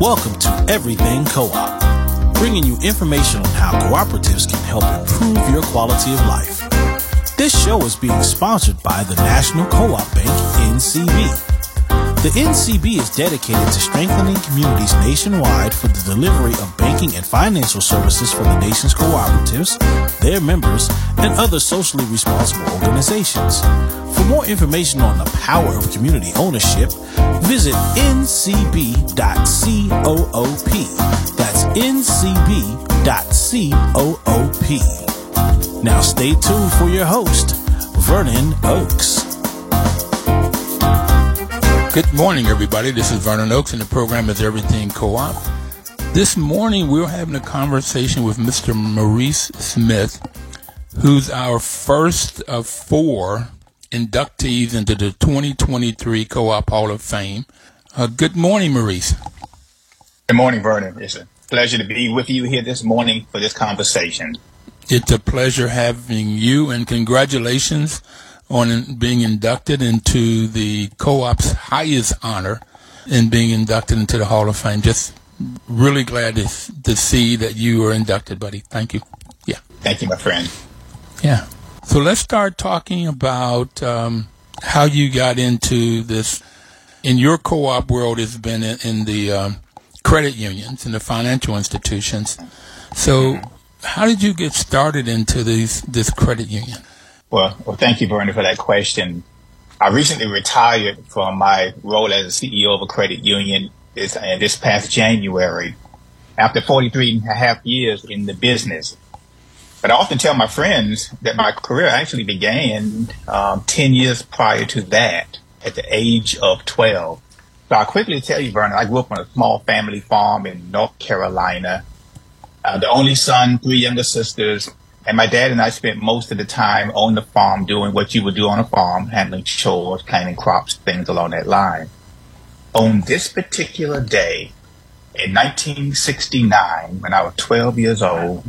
Welcome to Everything Co-op, bringing you information on how cooperatives can help improve your quality of life. This show is being sponsored by the National Co-op Bank, NCB. The NCB is dedicated to strengthening communities nationwide for the delivery of banking and financial services for the nation's cooperatives, their members, and other socially responsible organizations. For more information on the power of community ownership, visit ncb.coop. That's ncb.coop. Now stay tuned for your host, Vernon Oakes. Good morning, everybody. This is Vernon Oakes, and the program is Everything Co-op. This morning, we're having a conversation with Mr. Maurice Smith, who's our first of four inductees into the 2023 Co-op Hall of Fame. Uh, good morning, Maurice. Good morning, Vernon. It's a pleasure to be with you here this morning for this conversation. It's a pleasure having you, and congratulations on being inducted into the co-op's highest honor in being inducted into the Hall of Fame. Just really glad to, to see that you were inducted, buddy. Thank you. Yeah. Thank you, my friend. Yeah. So let's start talking about um, how you got into this. In your co-op world, has been in, in the um, credit unions and the financial institutions. So, how did you get started into these this credit union? Well, well, thank you, Bernie, for that question. I recently retired from my role as a CEO of a credit union this, uh, this past January after 43 and a half years in the business. But I often tell my friends that my career actually began um, 10 years prior to that at the age of 12. So I'll quickly tell you, Vernon, I grew up on a small family farm in North Carolina. Uh, the only son, three younger sisters, and my dad and I spent most of the time on the farm doing what you would do on a farm, handling chores, planting crops, things along that line. On this particular day in 1969, when I was 12 years old,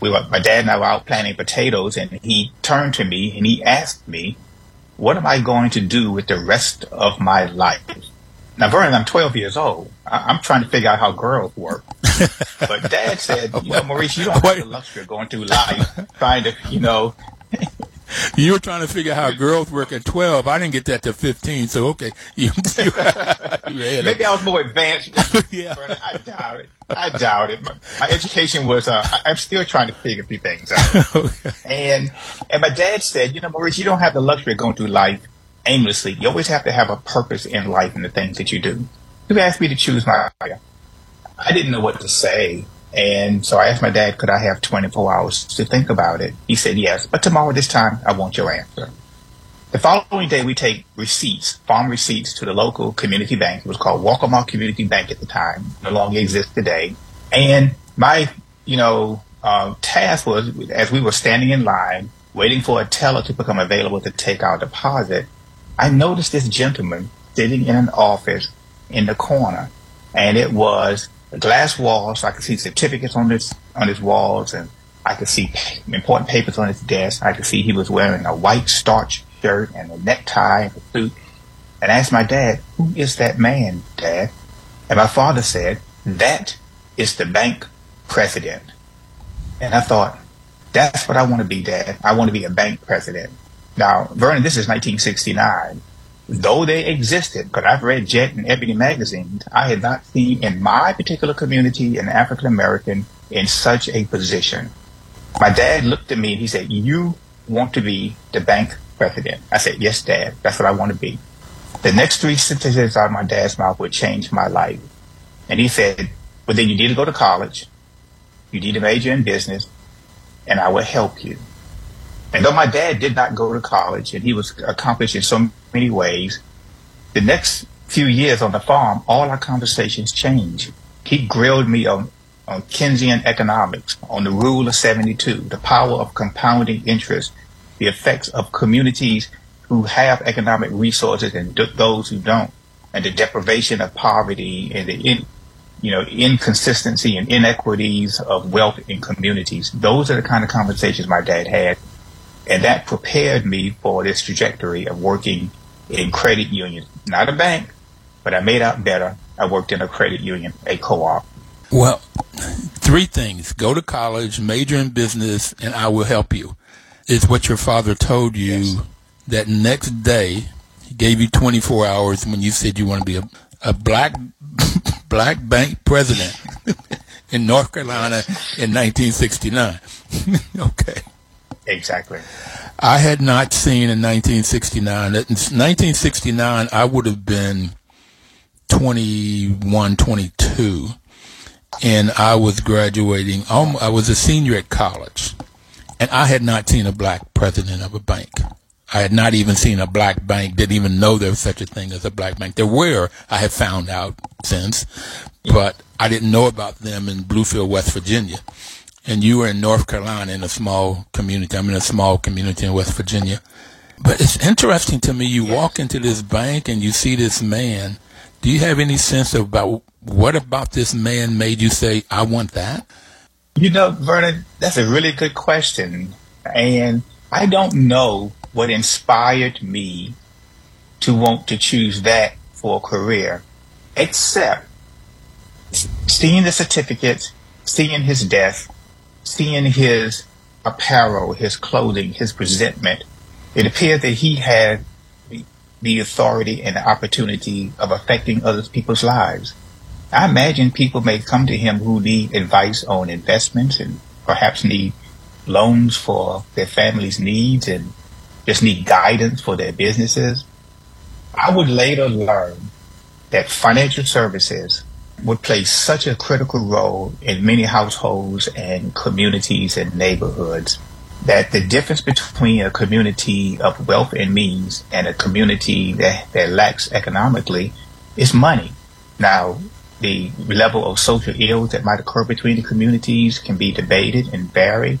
we were, my dad and I were out planting potatoes and he turned to me and he asked me, what am I going to do with the rest of my life? Now, Vernon, I'm 12 years old. I- am trying to figure out how girls work. but Dad said, you know, Maurice, you don't have the luxury of going through life trying to, you know. You were trying to figure out how girls work at 12. I didn't get that to 15, so okay. You, you, Maybe I was more advanced. yeah. I doubt it. I doubt it. My, my education was, uh, I, am still trying to figure a few things out. okay. And, and my dad said, you know, Maurice, you don't have the luxury of going through life aimlessly. You always have to have a purpose in life and the things that you do. He asked me to choose my career. I didn't know what to say. And so I asked my dad, could I have 24 hours to think about it? He said yes, but tomorrow this time I want your answer. The following day we take receipts, farm receipts to the local community bank. It was called Walkmart Community Bank at the time, no longer exists today. And my, you know, uh, task was as we were standing in line, waiting for a teller to become available to take our deposit, I noticed this gentleman sitting in an office in the corner, and it was glass wall, so I could see certificates on his on his walls, and I could see important papers on his desk. I could see he was wearing a white starch shirt and a necktie and a suit. And I asked my dad, "Who is that man, Dad?" And my father said, "That is the bank president." And I thought, "That's what I want to be, Dad. I want to be a bank president." Now, Vernon, this is 1969. Though they existed, because I've read Jet and Ebony magazines, I had not seen in my particular community an African American in such a position. My dad looked at me and he said, You want to be the bank president? I said, Yes, Dad, that's what I want to be. The next three sentences out of my dad's mouth would change my life. And he said, Well, then you need to go to college, you need to major in business, and I will help you. And though my dad did not go to college and he was accomplished in so many ways, the next few years on the farm, all our conversations changed. He grilled me on, on Keynesian economics, on the rule of 72, the power of compounding interest, the effects of communities who have economic resources and d- those who don't, and the deprivation of poverty and the in, you know, inconsistency and inequities of wealth in communities. Those are the kind of conversations my dad had and that prepared me for this trajectory of working in credit unions, not a bank, but I made out better. I worked in a credit union, a co-op. Well, three things. Go to college, major in business, and I will help you. Is what your father told you yes. that next day he gave you 24 hours when you said you want to be a, a black black bank president in North Carolina in 1969. okay. Exactly. I had not seen in 1969. In 1969, I would have been 21, 22, and I was graduating. I was a senior at college, and I had not seen a black president of a bank. I had not even seen a black bank, didn't even know there was such a thing as a black bank. There were, I have found out since, but I didn't know about them in Bluefield, West Virginia. And you were in North Carolina in a small community. I'm in a small community in West Virginia. But it's interesting to me. You walk into this bank and you see this man. Do you have any sense about what about this man made you say, I want that? You know, Vernon, that's a really good question. And I don't know what inspired me to want to choose that for a career, except seeing the certificate, seeing his death, seeing his apparel, his clothing, his presentment. It appeared that he had the authority and the opportunity of affecting other people's lives. I imagine people may come to him who need advice on investments and perhaps need loans for their family's needs and just need guidance for their businesses. I would later learn that financial services would play such a critical role in many households and communities and neighborhoods that the difference between a community of wealth and means and a community that, that lacks economically is money. Now, the level of social ills that might occur between the communities can be debated and vary,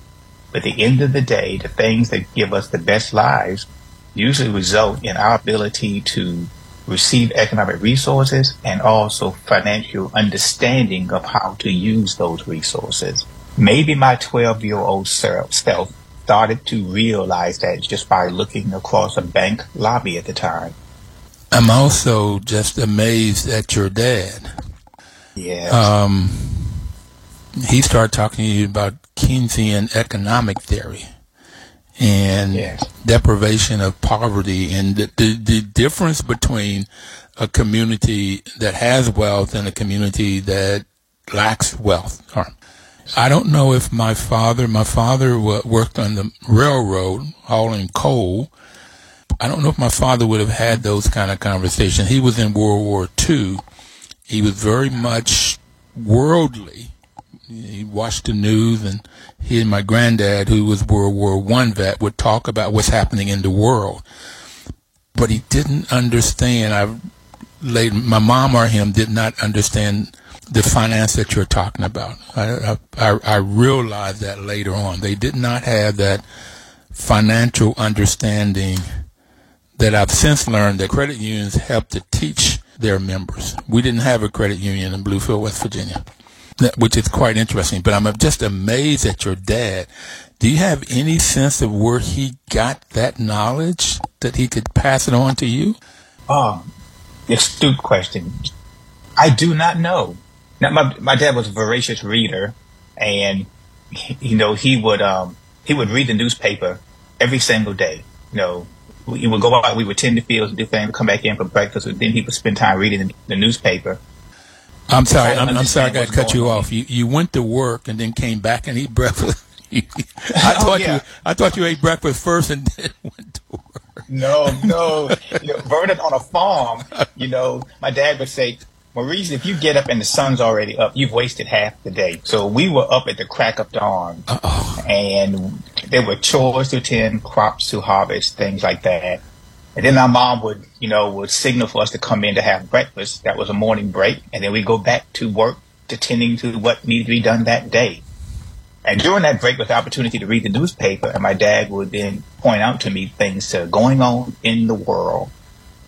but at the end of the day, the things that give us the best lives usually result in our ability to receive economic resources and also financial understanding of how to use those resources. Maybe my 12 year old self started to realize that just by looking across a bank lobby at the time. I'm also just amazed at your dad. Yeah. Um, he started talking to you about Keynesian economic theory and yes. Deprivation of poverty and the, the, the, difference between a community that has wealth and a community that lacks wealth. I don't know if my father, my father worked on the railroad hauling coal. I don't know if my father would have had those kind of conversations. He was in World War II. He was very much worldly he watched the news, and he and my granddad, who was World War One vet, would talk about what's happening in the world. But he didn't understand. I laid my mom or him did not understand the finance that you're talking about. I, I, I realized that later on. They did not have that financial understanding that I've since learned that credit unions help to teach their members. We didn't have a credit union in Bluefield, West Virginia which is quite interesting. But I'm just amazed at your dad. Do you have any sense of where he got that knowledge that he could pass it on to you? Um, astute question. I do not know. Now, my my dad was a voracious reader, and you know he would um he would read the newspaper every single day. You know, he would go out, we would tend the fields, do things, come back in for breakfast, and then he would spend time reading the newspaper. I'm sorry. I'm, I'm, sorry. I got to cut you off. You you went to work and then came back and eat breakfast. I oh, thought yeah. you I thought you ate breakfast first and then went to work. No, no. you know, Vernon on a farm. You know, my dad would say, Maurice, if you get up and the sun's already up, you've wasted half the day. So we were up at the crack of dawn, Uh-oh. and there were chores to tend, crops to harvest, things like that. And then our mom would, you know, would signal for us to come in to have breakfast. That was a morning break. And then we go back to work to tending to what needed to be done that day. And during that break was the opportunity to read the newspaper. And my dad would then point out to me things that are going on in the world.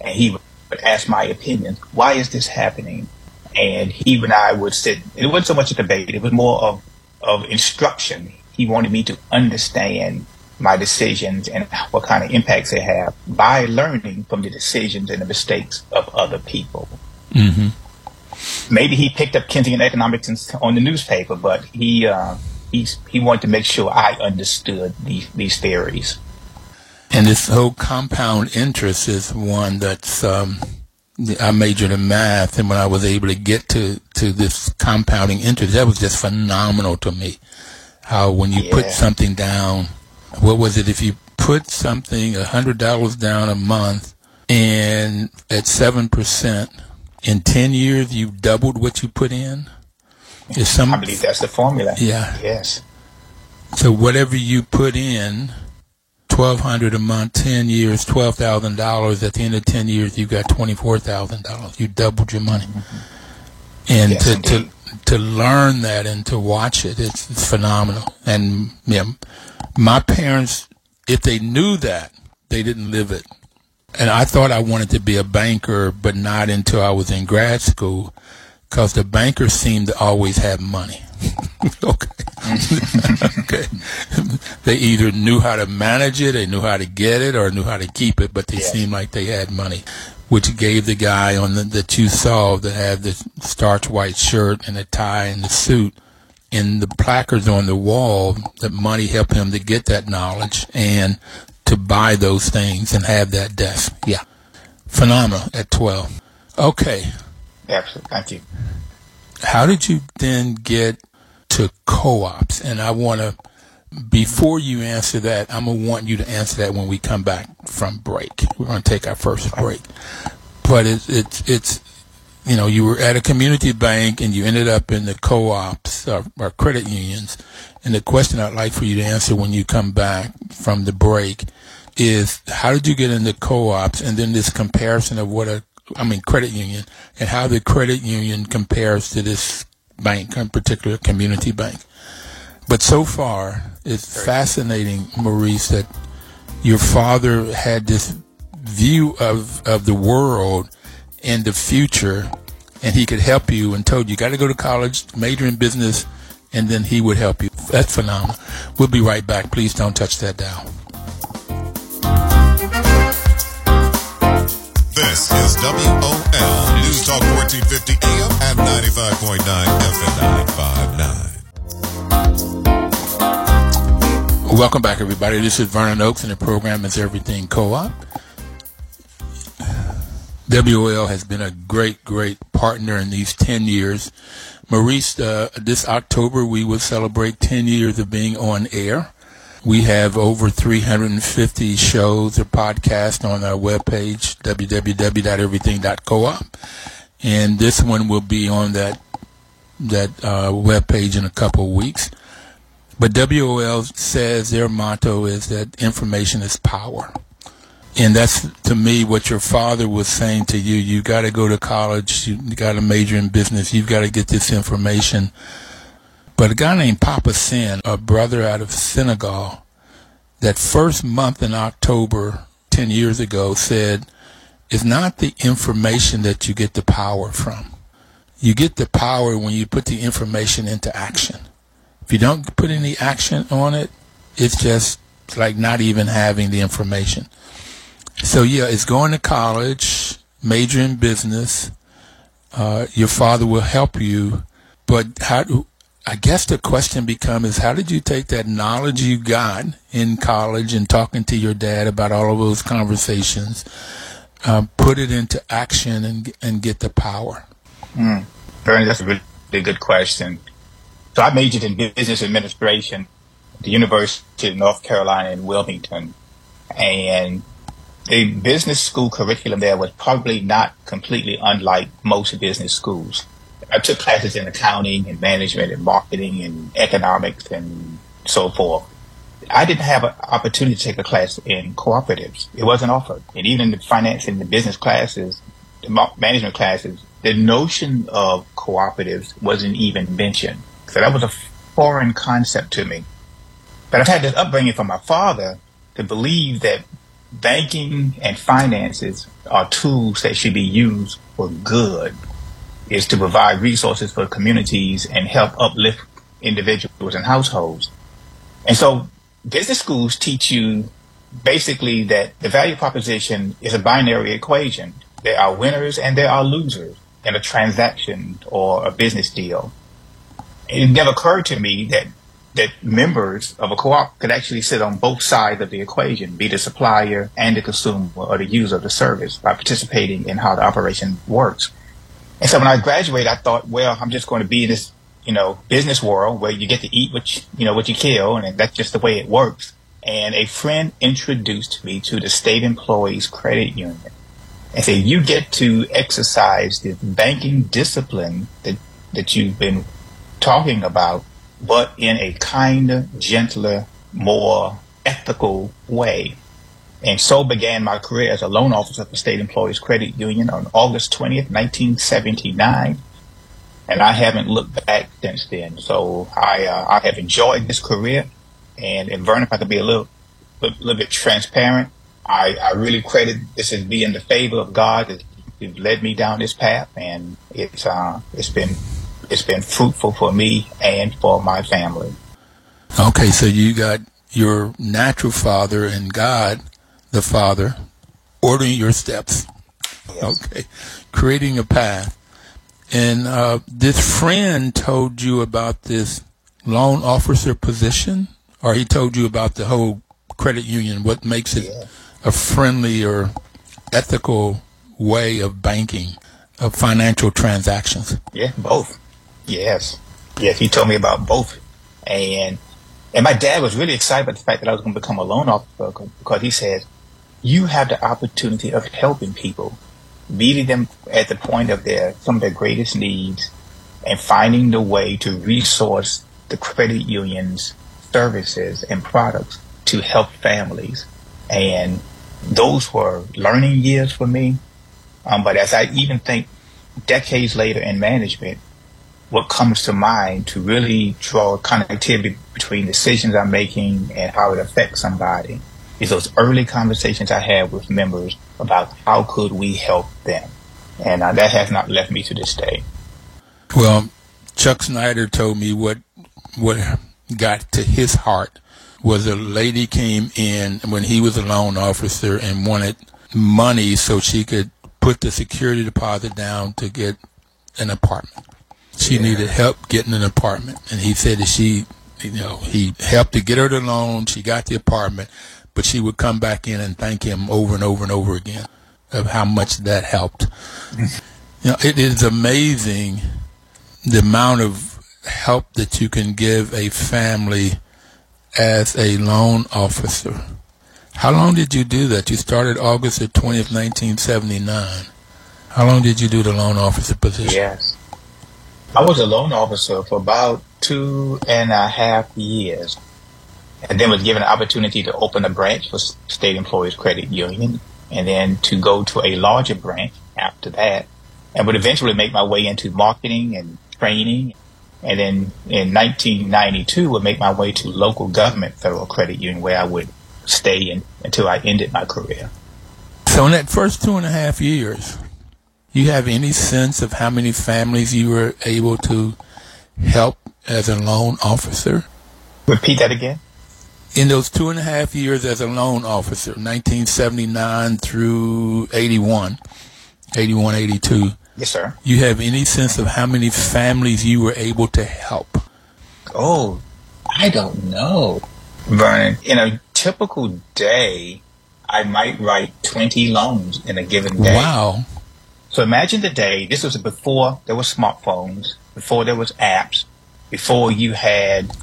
And he would ask my opinion. Why is this happening? And he and I would sit, it wasn't so much a debate. It was more of, of instruction. He wanted me to understand my decisions and what kind of impacts they have by learning from the decisions and the mistakes of other people. Mm-hmm. Maybe he picked up Keynesian economics on the newspaper, but he uh, he's, he wanted to make sure I understood these these theories. And this whole compound interest is one that's um, I majored in math, and when I was able to get to to this compounding interest, that was just phenomenal to me. How when you yeah. put something down, what was it? If you put something a hundred dollars down a month, and at seven percent, in ten years you've doubled what you put in. Is some, I believe that's the formula. Yeah. Yes. So whatever you put in, twelve hundred a month, ten years, twelve thousand dollars. At the end of ten years, you got twenty four thousand dollars. You doubled your money. Mm-hmm. And yes, to, to to learn that and to watch it, it's, it's phenomenal. And yeah, my parents, if they knew that, they didn't live it. And I thought I wanted to be a banker, but not until I was in grad school, because the bankers seemed to always have money. okay. okay. they either knew how to manage it, they knew how to get it, or knew how to keep it, but they yeah. seemed like they had money, which gave the guy on the, that you saw that had the starch white shirt and the tie and the suit and the placards on the wall that money helped him to get that knowledge and to buy those things and have that desk. Yeah. Phenomenal at 12. Okay. Absolutely. Thank you. How did you then get to co-ops? And I want to, before you answer that, I'm going to want you to answer that when we come back from break. We're going to take our first break. But it's, it's, it's, you know, you were at a community bank and you ended up in the co-ops or, or credit unions. And the question I'd like for you to answer when you come back from the break is how did you get into co-ops and then this comparison of what a I mean, credit union, and how the credit union compares to this bank, in particular community bank. But so far, it's fascinating, Maurice, that your father had this view of, of the world and the future, and he could help you and told you, you got to go to college, major in business, and then he would help you. That's phenomenal. We'll be right back. Please don't touch that dial. This is WOL News Talk 1450 AM and 95.9 FM Welcome back, everybody. This is Vernon Oakes, and the program is Everything Co-op. WOL has been a great, great partner in these 10 years. Maurice, uh, this October we will celebrate 10 years of being on air. We have over 350 shows or podcasts on our webpage, www.everything.coop. And this one will be on that that uh, webpage in a couple of weeks. But WOL says their motto is that information is power. And that's to me what your father was saying to you. You got to go to college. You got to major in business. You've got to get this information but a guy named Papa Sin, a brother out of Senegal, that first month in October 10 years ago said, it's not the information that you get the power from. You get the power when you put the information into action. If you don't put any action on it, it's just like not even having the information. So yeah, it's going to college, major in business. Uh, your father will help you, but how I guess the question becomes how did you take that knowledge you got in college and talking to your dad about all of those conversations, um, put it into action and and get the power? Mm. Bernie, that's a really good question. So I majored in business administration at the University of North Carolina in Wilmington, and the business school curriculum there was probably not completely unlike most business schools. I took classes in accounting and management and marketing and economics and so forth. I didn't have an opportunity to take a class in cooperatives. It wasn't offered. And even the finance and the business classes, the management classes, the notion of cooperatives wasn't even mentioned. So that was a foreign concept to me. But I've had this upbringing from my father to believe that banking and finances are tools that should be used for good is to provide resources for communities and help uplift individuals and households. And so business schools teach you basically that the value proposition is a binary equation. There are winners and there are losers. in a transaction or a business deal. It never occurred to me that that members of a co-op could actually sit on both sides of the equation, be the supplier and the consumer or the user of the service by participating in how the operation works. And so when I graduated, I thought, well, I'm just going to be in this, you know, business world where you get to eat what you, you know, what you kill, and that's just the way it works. And a friend introduced me to the State Employees Credit Union and said, you get to exercise the banking discipline that, that you've been talking about, but in a kinder, gentler, more ethical way. And so began my career as a loan officer for State Employees Credit Union on August 20th, 1979. And I haven't looked back since then. So I, uh, I have enjoyed this career. And, and Vernon, if I could be a little, a little bit transparent, I, I really credit this as being the favor of God that led me down this path. And it's, uh, it's been, it's been fruitful for me and for my family. Okay. So you got your natural father and God the Father, ordering your steps. Yes. Okay, creating a path. And uh, this friend told you about this loan officer position, or he told you about the whole credit union, what makes it yeah. a friendly or ethical way of banking, of financial transactions. Yeah, both. Yes. Yes, he told me about both. And and my dad was really excited about the fact that I was going to become a loan officer because he said, you have the opportunity of helping people, meeting them at the point of their some of their greatest needs, and finding the way to resource the credit union's services and products to help families. And those were learning years for me. Um, but as I even think decades later in management, what comes to mind to really draw connectivity between decisions I'm making and how it affects somebody is those early conversations I had with members about how could we help them. And uh, that has not left me to this day. Well, Chuck Snyder told me what what got to his heart was a lady came in when he was a loan officer and wanted money so she could put the security deposit down to get an apartment. She yeah. needed help getting an apartment, and he said that she, you know, he helped to get her the loan. She got the apartment, but she would come back in and thank him over and over and over again of how much that helped. you know, it is amazing the amount of help that you can give a family as a loan officer. How long did you do that? You started August the 20th, 1979. How long did you do the loan officer position? Yes. I was a loan officer for about two and a half years and then was given an opportunity to open a branch for State Employees Credit Union, and then to go to a larger branch after that, and would eventually make my way into marketing and training. And then in 1992, would make my way to local government federal credit union, where I would stay in, until I ended my career. So in that first two and a half years, you have any sense of how many families you were able to help as a loan officer? Repeat that again in those two and a half years as a loan officer, 1979 through 81, 81, 82. Yes, sir. You have any sense of how many families you were able to help? Oh, I don't know. Vernon, in a typical day, I might write 20 loans in a given day. Wow. So imagine the day, this was before there were smartphones, before there was apps, before you had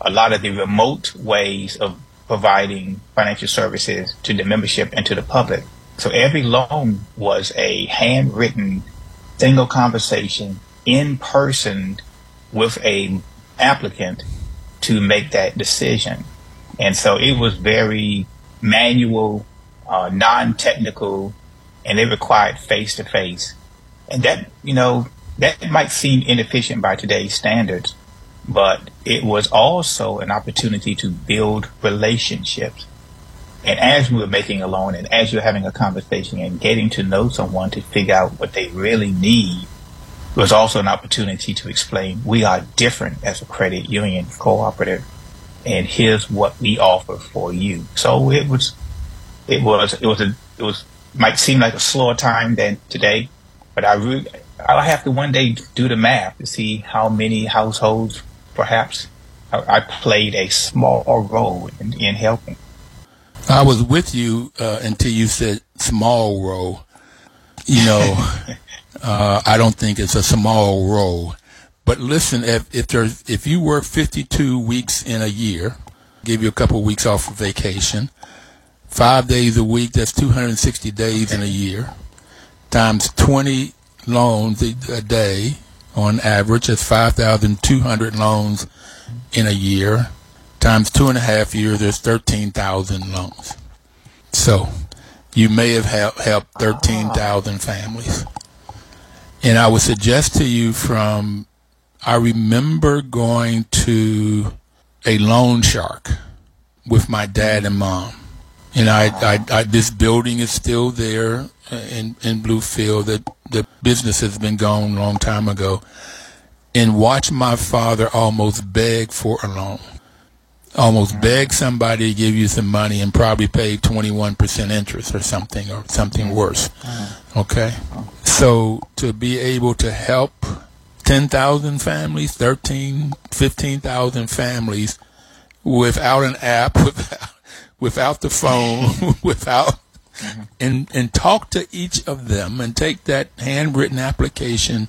a lot of the remote ways of providing financial services to the membership and to the public. So every loan was a handwritten single conversation in person with a applicant to make that decision. And so it was very manual, uh, non-technical, and it required face to face. And that, you know, that might seem inefficient by today's standards, but it was also an opportunity to build relationships. And as we were making a loan and as you're having a conversation and getting to know someone to figure out what they really need, was also an opportunity to explain we are different as a credit union cooperative and here's what we offer for you. So it was, it was, it was a, it was, might seem like a slower time than today, but I really, I'll have to one day do the math to see how many households, perhaps, I, I played a small role in, in helping. I was with you uh, until you said small role. You know, uh, I don't think it's a small role. But listen, if, if there's if you work 52 weeks in a year, give you a couple of weeks off for vacation, five days a week, that's 260 days in a year, times 20 loans a, day on average, that's 5,200 loans in a year times two and a half years, there's 13,000 loans. So you may have helped 13,000 families. And I would suggest to you from, I remember going to a loan shark with my dad and mom. And I, I, I this building is still there in, in Bluefield. The, the business has been gone a long time ago. And watch my father almost beg for a loan almost beg somebody to give you some money and probably pay 21% interest or something or something worse. Okay? So to be able to help 10,000 families, 13, 15,000 families without an app, without, without the phone, without and and talk to each of them and take that handwritten application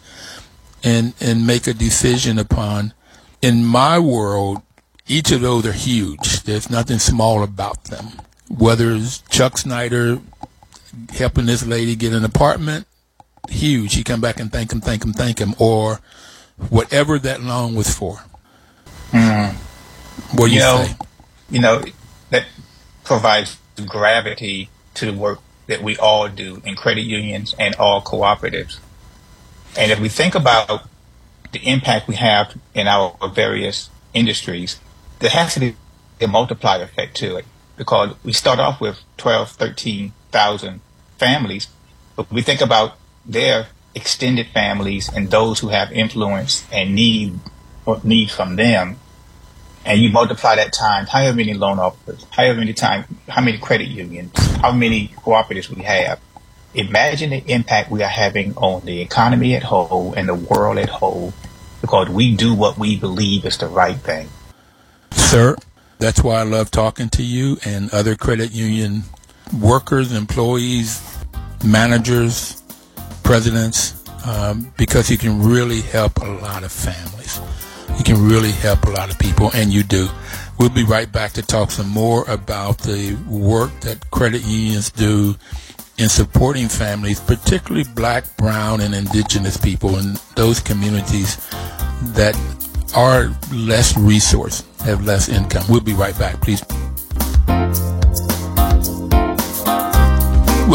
and and make a decision upon in my world each of those are huge. There's nothing small about them. Whether it's Chuck Snyder helping this lady get an apartment, huge. He come back and thank him, thank him, thank him, or whatever that loan was for. Mm. What do you, you know, say? You know, that provides gravity to the work that we all do in credit unions and all cooperatives. And if we think about the impact we have in our various industries, there has to be a multiplier effect to it because we start off with 12, 13,000 families, but we think about their extended families and those who have influence and need need from them, and you multiply that times however many loan officers, however many time, how many credit unions, how many cooperatives we have. Imagine the impact we are having on the economy at whole and the world at whole because we do what we believe is the right thing. Sir, that's why I love talking to you and other credit union workers, employees, managers, presidents, um, because you can really help a lot of families. You can really help a lot of people, and you do. We'll be right back to talk some more about the work that credit unions do in supporting families, particularly black, brown, and indigenous people in those communities that are less resourced, have less income. We'll be right back, please.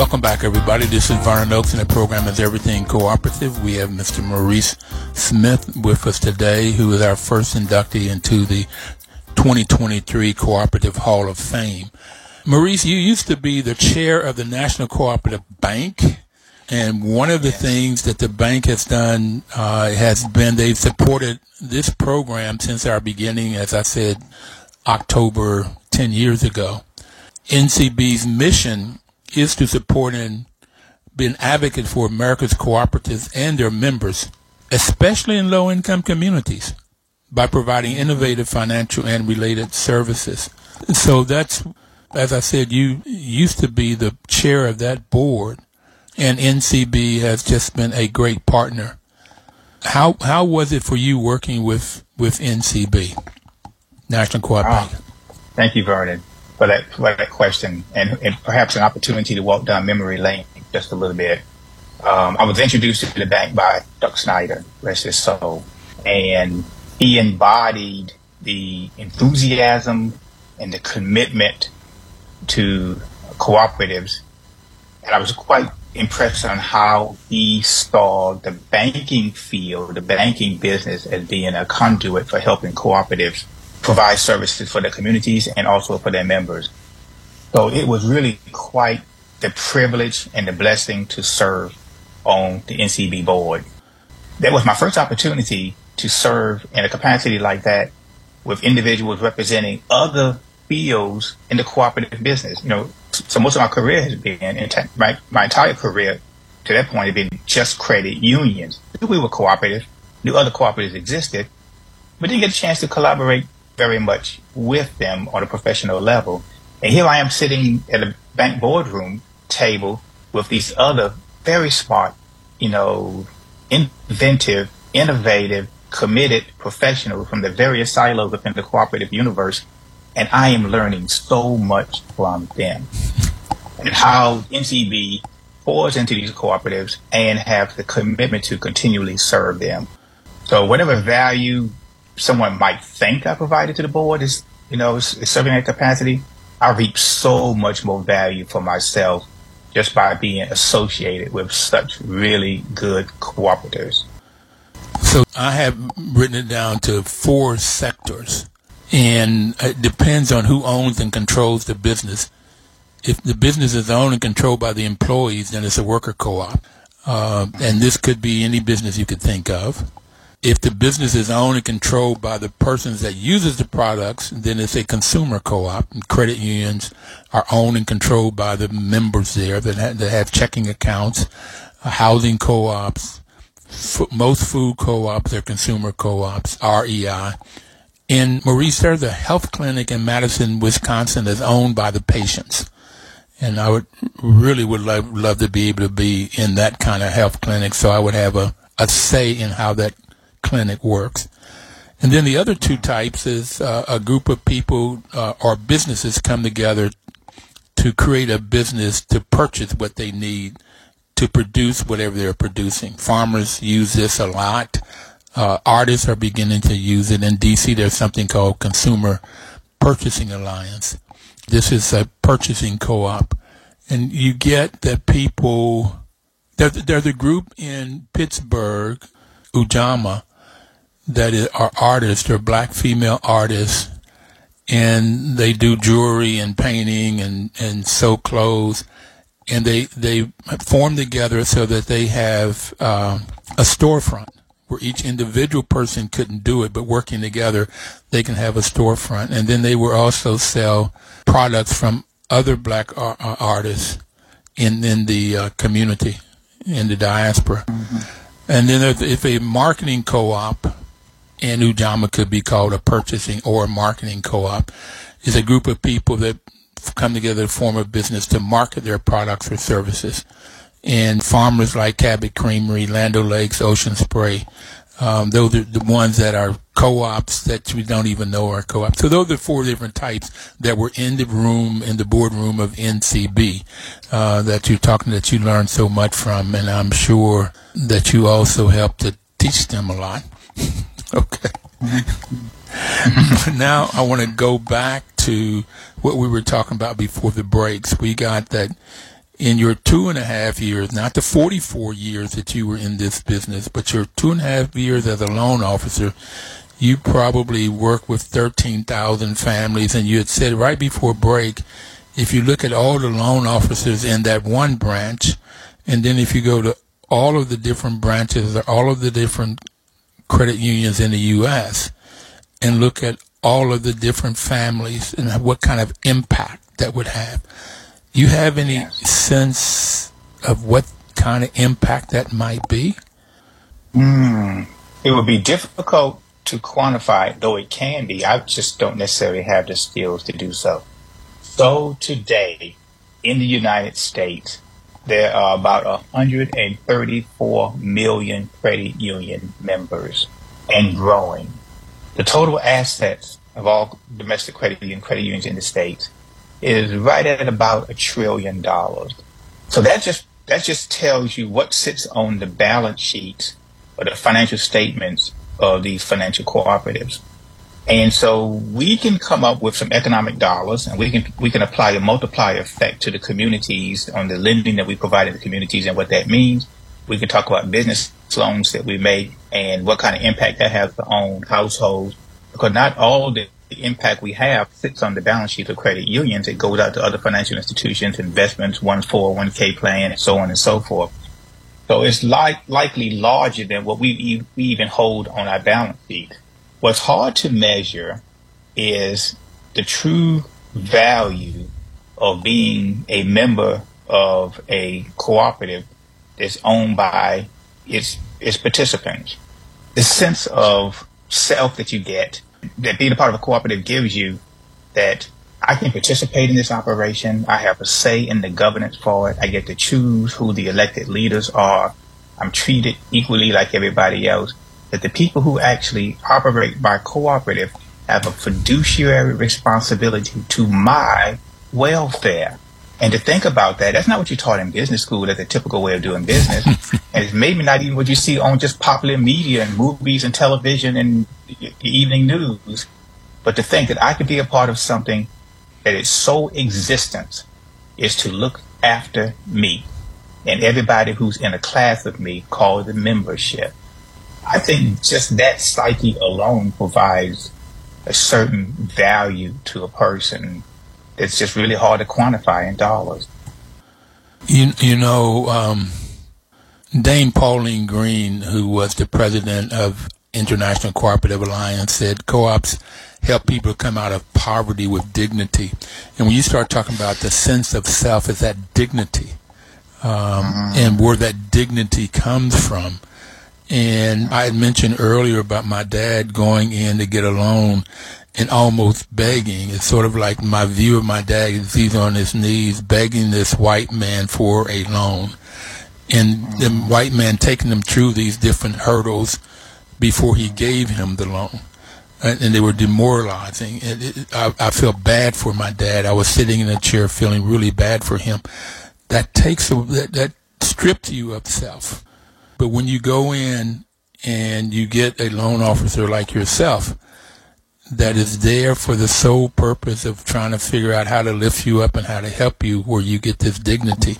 Welcome back, everybody. This is Vernon Oakes, and the program is Everything Cooperative. We have Mr. Maurice Smith with us today, who is our first inductee into the 2023 Cooperative Hall of Fame. Maurice, you used to be the chair of the National Cooperative Bank and one of the things that the bank has done uh, has been they've supported this program since our beginning, as I said, October 10 years ago. NCB's mission is to support and be an advocate for America's cooperatives and their members, especially in low income communities, by providing innovative financial and related services. So that's, as I said, you used to be the chair of that board and NCB has just been a great partner. How how was it for you working with with NCB, National Co-op ah, Bank? Thank you, Vernon, for that for that question, and, and perhaps an opportunity to walk down memory lane just a little bit. Um, I was introduced to the bank by Chuck Snyder, rest his soul, and he embodied the enthusiasm and the commitment to cooperatives. And I was quite impressed on how he saw the banking field, the banking business as being a conduit for helping cooperatives provide services for their communities and also for their members. So it was really quite the privilege and the blessing to serve on the NCB board. That was my first opportunity to serve in a capacity like that with individuals representing other fields in the cooperative business. You know, so most of my career has been, in my, my entire career to that point, had been just credit unions. We were cooperative, knew other cooperatives existed, but didn't get a chance to collaborate very much with them on a professional level. And here I am sitting at a bank boardroom table with these other very smart, you know, inventive, innovative, committed professionals from the various silos within the cooperative universe. And I am learning so much from them and how NCB pours into these cooperatives and have the commitment to continually serve them. So whatever value someone might think I provided to the board is, you know, is, is serving that capacity, I reap so much more value for myself just by being associated with such really good cooperatives. So I have written it down to four sectors, and it depends on who owns and controls the business. If the business is owned and controlled by the employees, then it's a worker co-op, uh, and this could be any business you could think of. If the business is owned and controlled by the persons that uses the products, then it's a consumer co-op. And credit unions are owned and controlled by the members there that have, that have checking accounts. Uh, housing co-ops, f- most food co-ops are consumer co-ops, REI. In Maurice, a health clinic in Madison, Wisconsin is owned by the patients. And I would really would love, love to be able to be in that kind of health clinic so I would have a, a say in how that clinic works. And then the other two types is uh, a group of people uh, or businesses come together to create a business to purchase what they need to produce whatever they're producing. Farmers use this a lot. Uh, artists are beginning to use it. In DC, there's something called Community Purchasing Alliance. This is a purchasing co-op. And you get that people, there's, there's a group in Pittsburgh, Ujamaa, that are artists, they're black female artists, and they do jewelry and painting and, and sew clothes. And they, they form together so that they have uh, a storefront where each individual person couldn't do it, but working together, they can have a storefront. And then they will also sell products from other black ar- artists in, in the uh, community, in the diaspora. Mm-hmm. And then if a marketing co-op and Ujamaa could be called a purchasing or a marketing co-op, is a group of people that come together to form a business to market their products or services. And farmers like Cabot Creamery, Land Lakes, Ocean Spray, um, those are the ones that are co-ops that we don't even know are co-ops. So those are four different types that were in the room, in the boardroom of NCB, uh, that you're talking, that you learned so much from. And I'm sure that you also helped to teach them a lot. Okay. now I want to go back to what we were talking about before the breaks. We got that in your two and a half years, not the 44 years that you were in this business, but your two and a half years as a loan officer, you probably worked with 13,000 families. And you had said right before break, if you look at all the loan officers in that one branch, and then if you go to all of the different branches, all of the different credit unions in the U.S. and look at all of the different families and what kind of impact that would have. You have any yes. sense of what kind of impact that might be? Mm, it would be difficult to quantify, though it can be. I just don't necessarily have the skills to do so. So today, in the United States, there are about 134 million credit union members and growing. The total assets of all domestic credit union credit unions in the states is right at about a trillion dollars. So that just that just tells you what sits on the balance sheets or the financial statements of these financial cooperatives. And so we can come up with some economic dollars and we can we can apply a multiplier effect to the communities on the lending that we provide in the communities and what that means. We can talk about business loans that we make and what kind of impact that has on households. Because not all the impact we have sits on the balance sheet of credit unions. It goes out to other financial institutions, investments, one 401k plan, and so on and so forth. So it's like, likely larger than what we, we even hold on our balance sheet. What's hard to measure is the true value of being a member of a cooperative that's owned by its its participants. The sense of self that you get, that being a part of a cooperative gives you, that I can participate in this operation. I have a say in the governance for it. I get to choose who the elected leaders are. I'm treated equally like everybody else. That the people who actually operate by cooperative have a fiduciary responsibility to my welfare. And to think about that, that's not what you're taught in business school That's a typical way of doing business. and it's maybe not even what you see on just popular media and movies and television and the evening news. But to think that I could be a part of something that its sole existence is to look after me and everybody who's in a class with me called the membership. I think just that psyche alone provides a certain value to a person it's just really hard to quantify in dollars. You, you know, um, Dame Pauline Green, who was the president of International Cooperative Alliance, said co-ops help people come out of poverty with dignity. And when you start talking about the sense of self, is that dignity, um, mm-hmm. and where that dignity comes from. And I had mentioned earlier about my dad going in to get a loan and almost begging. It's sort of like my view of my dad is he's on his knees begging this white man for a loan. And the white man taking him through these different hurdles before he gave him the loan and they were demoralizing. I, felt bad for my dad. I was sitting in a chair feeling really bad for him. That takes that, that strips you of self. But when you go in and you get a loan officer like yourself that is there for the sole purpose of trying to figure out how to lift you up and how to help you where you get this dignity.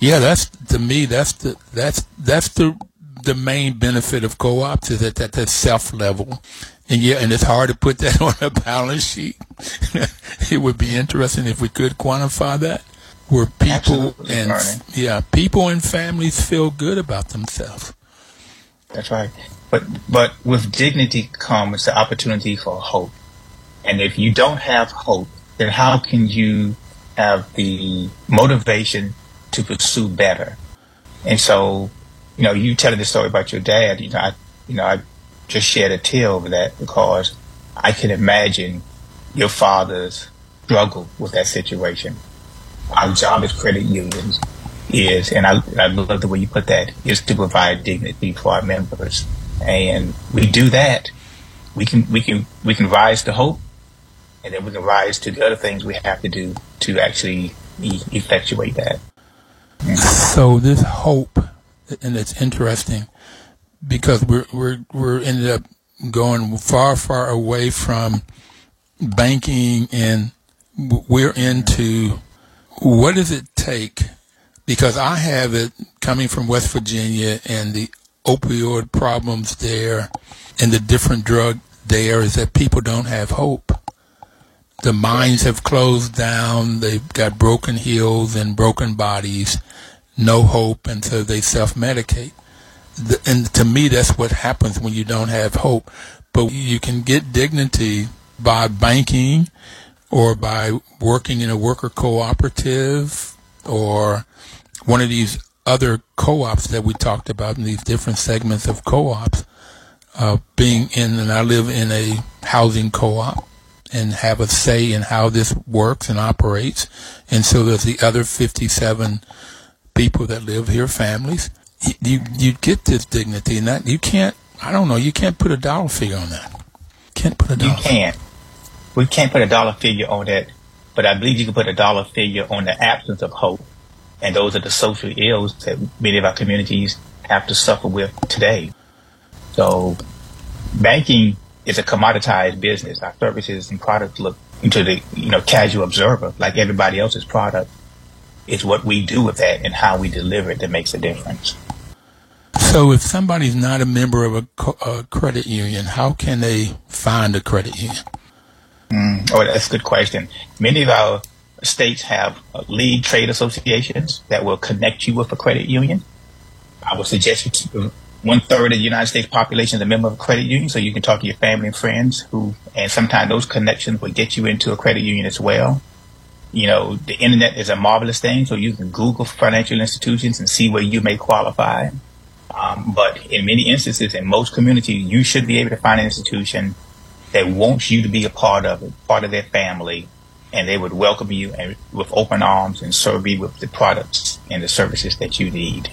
Yeah, that's to me that's the that's that's the the main benefit of co-ops is at that self level and yeah, and it's hard to put that on a balance sheet. it would be interesting if we could quantify that, where people Absolutely, and yeah, people and families feel good about themselves. That's right. But but with dignity comes the opportunity for hope. And if you don't have hope, then how can you have the motivation to pursue better? And so, you know, you telling the story about your dad, you know, I, you know, I just shed a tear over that because I can imagine your father's struggle with that situation. Our job as credit unions is, and I, I love the way you put that, is to provide dignity for our members. And we do that. We can, we can, we can rise to hope and then we can rise to the other things we have to do to actually effectuate that. So this hope, and it's interesting because we're we're we're ended up going far far away from banking and we're into what does it take because I have it coming from West Virginia and the opioid problems there and the different drug there is that people don't have hope. The mines have closed down. They've got broken heels and broken bodies, no hope, and so they self-medicate and to me, that's what happens when you don't have hope. But you can get dignity by banking or by working in a worker cooperative or one of these other co-ops that we talked about in these different segments of co-ops. Uh, being in, and I live in a housing co-op and have a say in how this works and operates. And so there's the other 57 people that live here, families you you get this dignity, and that you can't. I don't know. You can't put a dollar figure on that. Can't put a dollar. You can't. We can't put a dollar figure on that, but I believe you can put a dollar figure on the absence of hope, and those are the social ills that many of our communities have to suffer with today. So, banking is a commoditized business. Our services and products look into the you know casual observer like everybody else's product. It's what we do with that and how we deliver it that makes a difference. So, if somebody's not a member of a, a credit union, how can they find a credit union? Mm, oh, that's a good question. Many of our states have lead trade associations that will connect you with a credit union. I would suggest one third of the United States population is a member of a credit union, so you can talk to your family and friends who, and sometimes those connections will get you into a credit union as well. you know, the internet is a marvelous thing, so you can Google financial institutions and see where you may qualify. Um, but in many instances, in most communities, you should be able to find an institution that wants you to be a part of it, part of their family, and they would welcome you and with open arms and serve you with the products and the services that you need.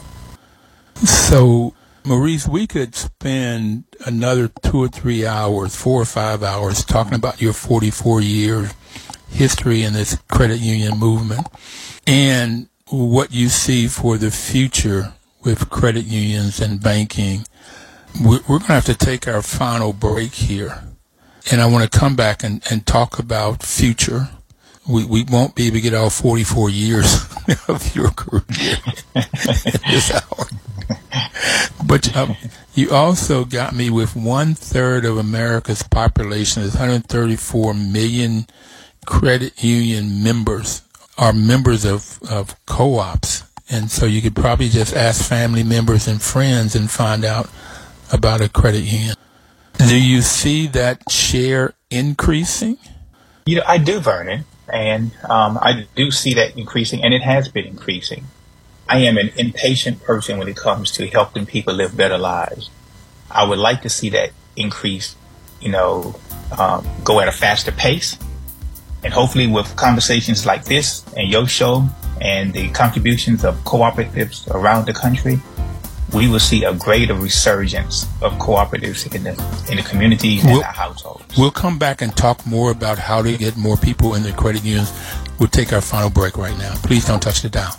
So, Maurice, we could spend another two or three hours, four or five hours, talking about your 44 year history in this credit union movement and what you see for the future with credit unions and banking. We're, going to have to take our final break here. And I want to come back and, and talk about future. We, we won't be able to get all 44 years of your career this hour. But um, you also got me with one third of America's population is 134 million credit union members are members of, of co-ops and so you could probably just ask family members and friends and find out about a credit union. Do you see that share increasing? You know, I do, Vernon, and um, I do see that increasing, and it has been increasing. I am an impatient person when it comes to helping people live better lives. I would like to see that increase, you know, um, go at a faster pace. And hopefully, with conversations like this and your show and the contributions of cooperatives around the country, we will see a greater resurgence of cooperatives in the in the communities we'll, and the households. We'll come back and talk more about how to get more people in the credit unions. We'll take our final break right now. Please don't touch the dial.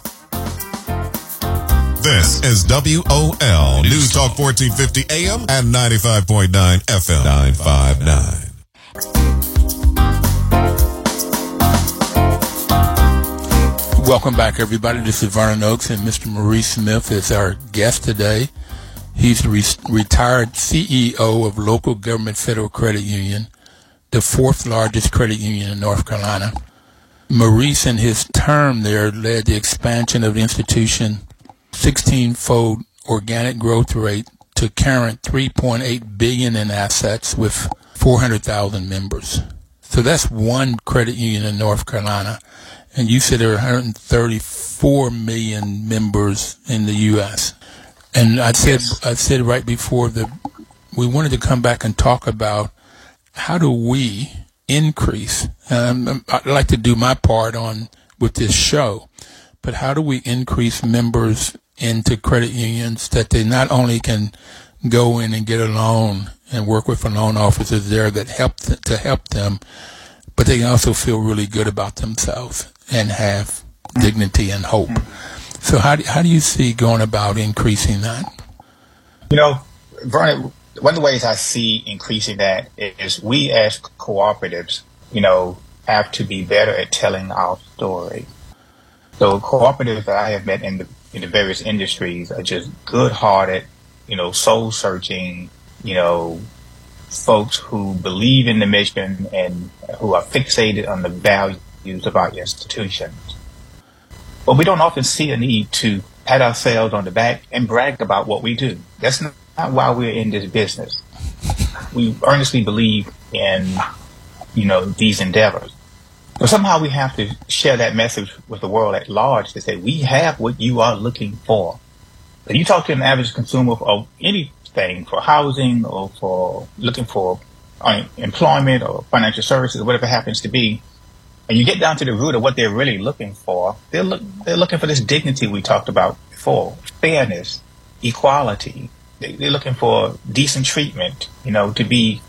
This is WOL News Talk 1450 AM and 95.9 FM 959. Welcome back, everybody. This is Vernon Oakes, and Mr. Maurice Smith is our guest today. He's the re- retired CEO of Local Government Federal Credit Union, the fourth largest credit union in North Carolina. Maurice, in his term there, led the expansion of the institution 16-fold organic growth rate to current 3.8 billion in assets with 400,000 members. So that's one credit union in North Carolina and you said there are 134 million members in the U.S. And I said yes. I said right before that we wanted to come back and talk about how do we increase. Um, I'd like to do my part on with this show, but how do we increase members into credit unions that they not only can go in and get a loan and work with a loan officers there that help th- to help them, but they can also feel really good about themselves and have dignity and hope. So how do, how do you see going about increasing that? You know, Vernon, one of the ways I see increasing that is we as cooperatives, you know, have to be better at telling our story. So cooperatives that I have met in the in the various industries are just good-hearted, you know, soul-searching, you know, folks who believe in the mission and who are fixated on the value values of our institutions. But we don't often see a need to pat ourselves on the back and brag about what we do. That's not why we're in this business. We earnestly believe in, you know, these endeavors. But somehow we have to share that message with the world at large to say we have what you are looking for. If you talk to an average consumer of anything for housing or for looking for uh, employment or financial services, or whatever happens to be, and you get down to the root of what they're really looking for, they're, look, they're looking for this dignity we talked about before, fairness, equality. They, they're looking for decent treatment, you know, to be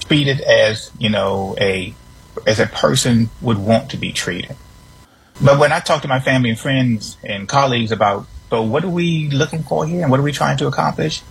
treated as, you know, a, as a person would want to be treated. But when I talk to my family and friends and colleagues about, so what are we looking for here and what are we trying to accomplish?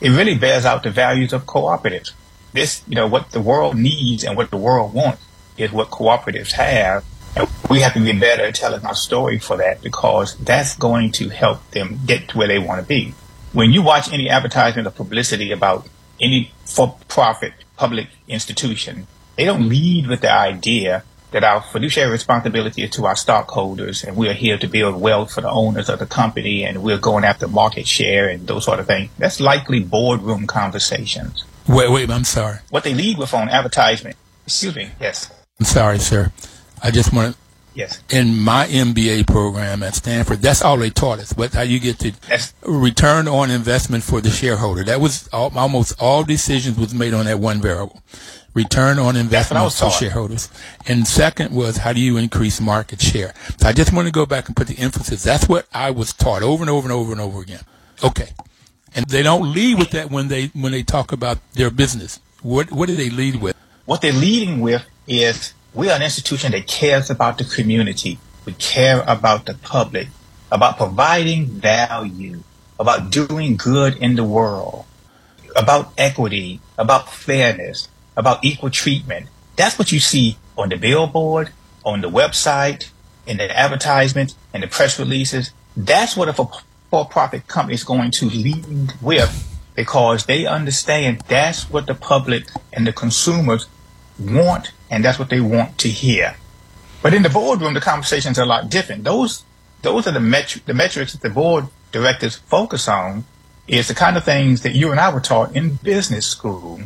It really bears out the values of cooperatives. This, you know, what the world needs and what the world wants is what cooperatives have. And we have to be better at telling our story for that because that's going to help them get to where they want to be. When you watch any advertisement or publicity about any for-profit public institution, they don't lead with the idea that our fiduciary responsibility is to our stockholders and we're here to build wealth for the owners of the company and we're going after market share and those sort of things. That's likely boardroom conversations. Wait, wait, I'm sorry. What they lead with on advertisement. Excuse me. Yes. I'm sorry, sir. I just want to Yes. In my MBA program at Stanford, that's all they taught us. But how you get to that's, return on investment for the shareholder. That was all, almost all decisions was made on that one variable. Return on investment for shareholders. And second was how do you increase market share? So I just want to go back and put the emphasis. That's what I was taught over and over and over and over again. Okay. And they don't lead with that when they when they talk about their business. What what do they lead with? What they're leading with is we are an institution that cares about the community. We care about the public, about providing value, about doing good in the world, about equity, about fairness, about equal treatment. That's what you see on the billboard, on the website, in the advertisement, in the press releases. That's what a for-profit company is going to lead with because they understand that's what the public and the consumers want and that's what they want to hear. But in the boardroom, the conversations are a lot different. Those those are the metri- the metrics that the board directors focus on is the kind of things that you and I were taught in business school,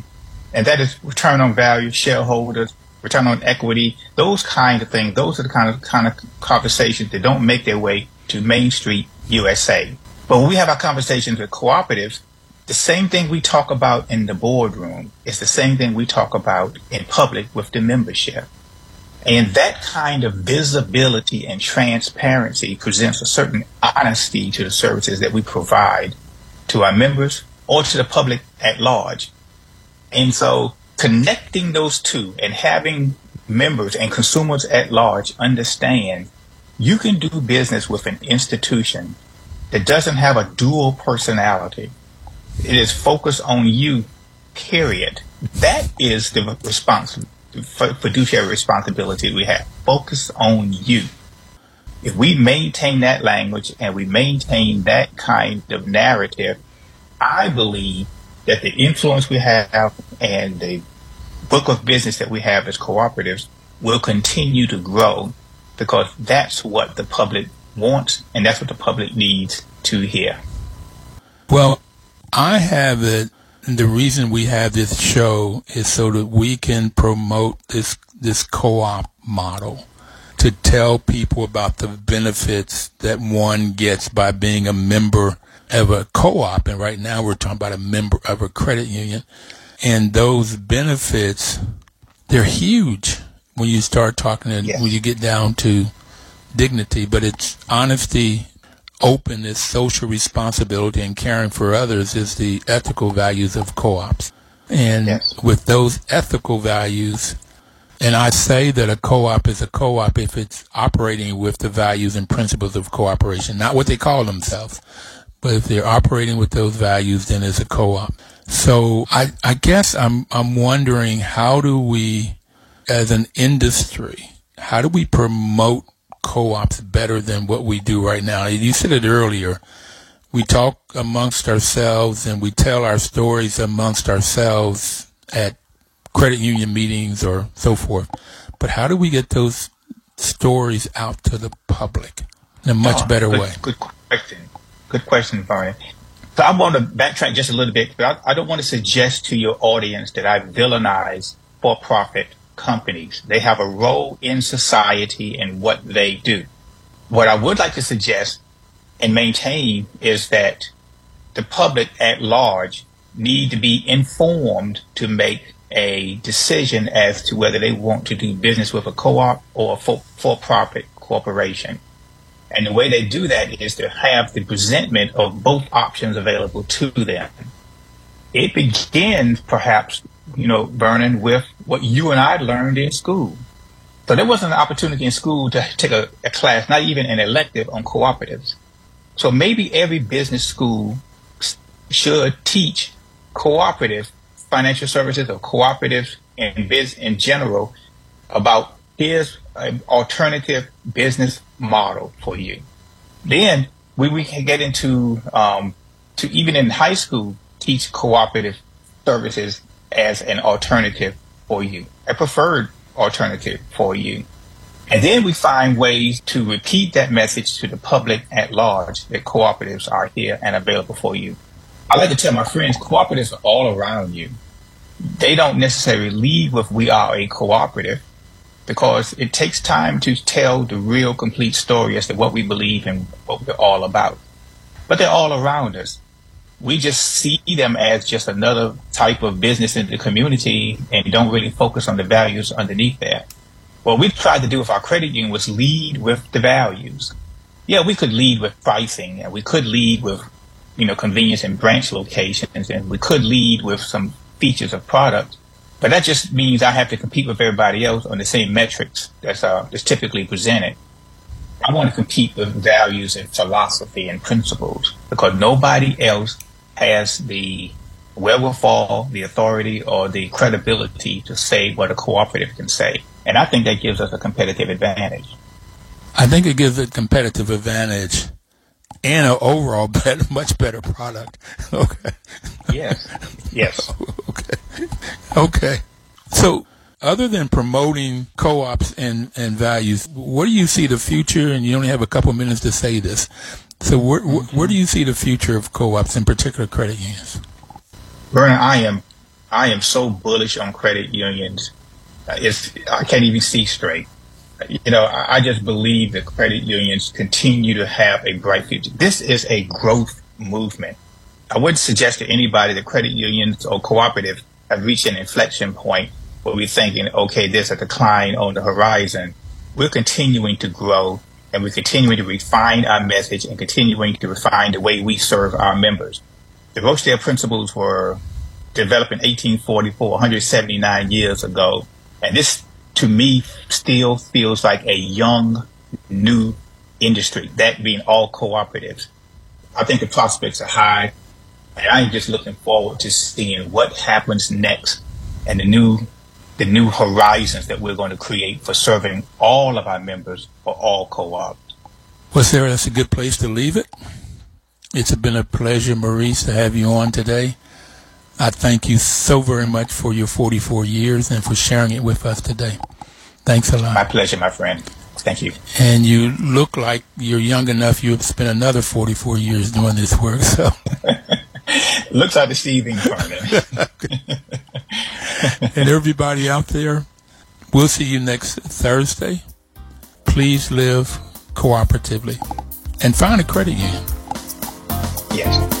and that is return on value, shareholders, return on equity, those kind of things. Those are the kind of kind of conversations that don't make their way to Main Street USA. But when we have our conversations with cooperatives, the same thing we talk about in the boardroom is the same thing we talk about in public with the membership. And that kind of visibility and transparency presents a certain honesty to the services that we provide to our members or to the public at large. And so connecting those two and having members and consumers at large understand you can do business with an institution that doesn't have a dual personality it is focused on you, period. That is the responsibility, fiduciary responsibility we have. Focus on you. If we maintain that language and we maintain that kind of narrative, I believe that the influence we have and the book of business that we have as cooperatives will continue to grow because that's what the public wants and that's what the public needs to hear. Well, I have it. The reason we have this show is so that we can promote this this co-op model to tell people about the benefits that one gets by being a member of a co-op. And right now we're talking about a member of a credit union. And those benefits, they're huge when you start talking and yes. when you get down to dignity, but it's honesty, openness, social responsibility, and caring for others is the ethical values of co-ops. And yes. with those ethical values, and I say that a co-op is a co-op if it's operating with the values and principles of cooperation, not what they call themselves, but if they're operating with those values, then it's a co-op. So I, I guess I'm, I'm wondering how do we, as an industry, how do we promote co-ops better than what we do right now. You said it earlier. We talk amongst ourselves and we tell our stories amongst ourselves at credit union meetings or so forth. But how do we get those stories out to the public in a much oh, better good, way? Good question. Good question, Vernon. So I want to backtrack just a little bit. I, I don't want to suggest to your audience that I villainize for-profit companies. They have a role in society and what they do. What I would like to suggest and maintain is that the public at large need to be informed to make a decision as to whether they want to do business with a co-op or a for-profit corporation. And the way they do that is to have the presentment of both options available to them. It begins perhaps you know, Vernon, with what you and I learned in school. So there wasn't an opportunity in school to take a, a class, not even an elective on cooperatives. So maybe every business school should teach cooperative financial services or cooperatives and biz in general about his uh, alternative business model for you. Then we, we can get into um, to even in high school teach cooperative services as an alternative for you, a preferred alternative for you. And then we find ways to repeat that message to the public at large that cooperatives are here and available for you. I like to tell my friends cooperatives are all around you. They don't necessarily lead with we are a cooperative. because it takes time to tell the real complete story as to what we believe and what we're all about. But they're all around us. We just see them as just another type of business in the community and don't really focus on the values underneath that. What we tried to do with our credit union was lead with the values. Yeah, we could lead with pricing and we could lead with, you know, convenience and branch locations and we could lead with some features of product. But that just means I have to compete with everybody else on the same metrics that's, uh, that's typically presented. I want to compete with values and philosophy and principles because nobody else has the wherewithal, the authority, or the credibility to say what a cooperative can say. And I think that gives us a competitive advantage. I think it gives a competitive advantage and an overall better, much better product. Okay. Yes. Yes. okay. Okay. So, other than promoting co-ops and, and values, what do you see the future? And you only have a couple minutes to say this. So, where, where, where mm-hmm. do you see the future of co-ops, in particular credit unions? Vernon, I am, I am so bullish on credit unions. Uh, it's, I can't even see straight you know, I just believe that credit unions continue to have a bright future. This is a growth movement. I wouldn't suggest to anybody that credit unions or cooperatives have reached an inflection point where we're thinking, okay, there's a decline on the horizon. We're continuing to grow and we're continuing to refine our message and continuing to refine the way we serve our members. The Rochdale principles were developed in 1844, 179 years ago. And this to me still feels like a young, new industry, that being all cooperatives. I think the prospects are high, and I'm just looking forward to seeing what happens next and the new the new horizons that we're going to create for serving all of our members for all co-ops. Well, Sarah, that's a good place to leave it. It's been a pleasure, Maurice, to have you on today. I thank you so very much for your 44 years and for sharing it with us today. Thanks a lot. My pleasure, my friend. Thank you. And you look like you're young enough. You've spent another 44 years doing this work. So looks like the seething partner. and everybody out there, we'll see you next Thursday. Please live cooperatively and find a credit union. Yes.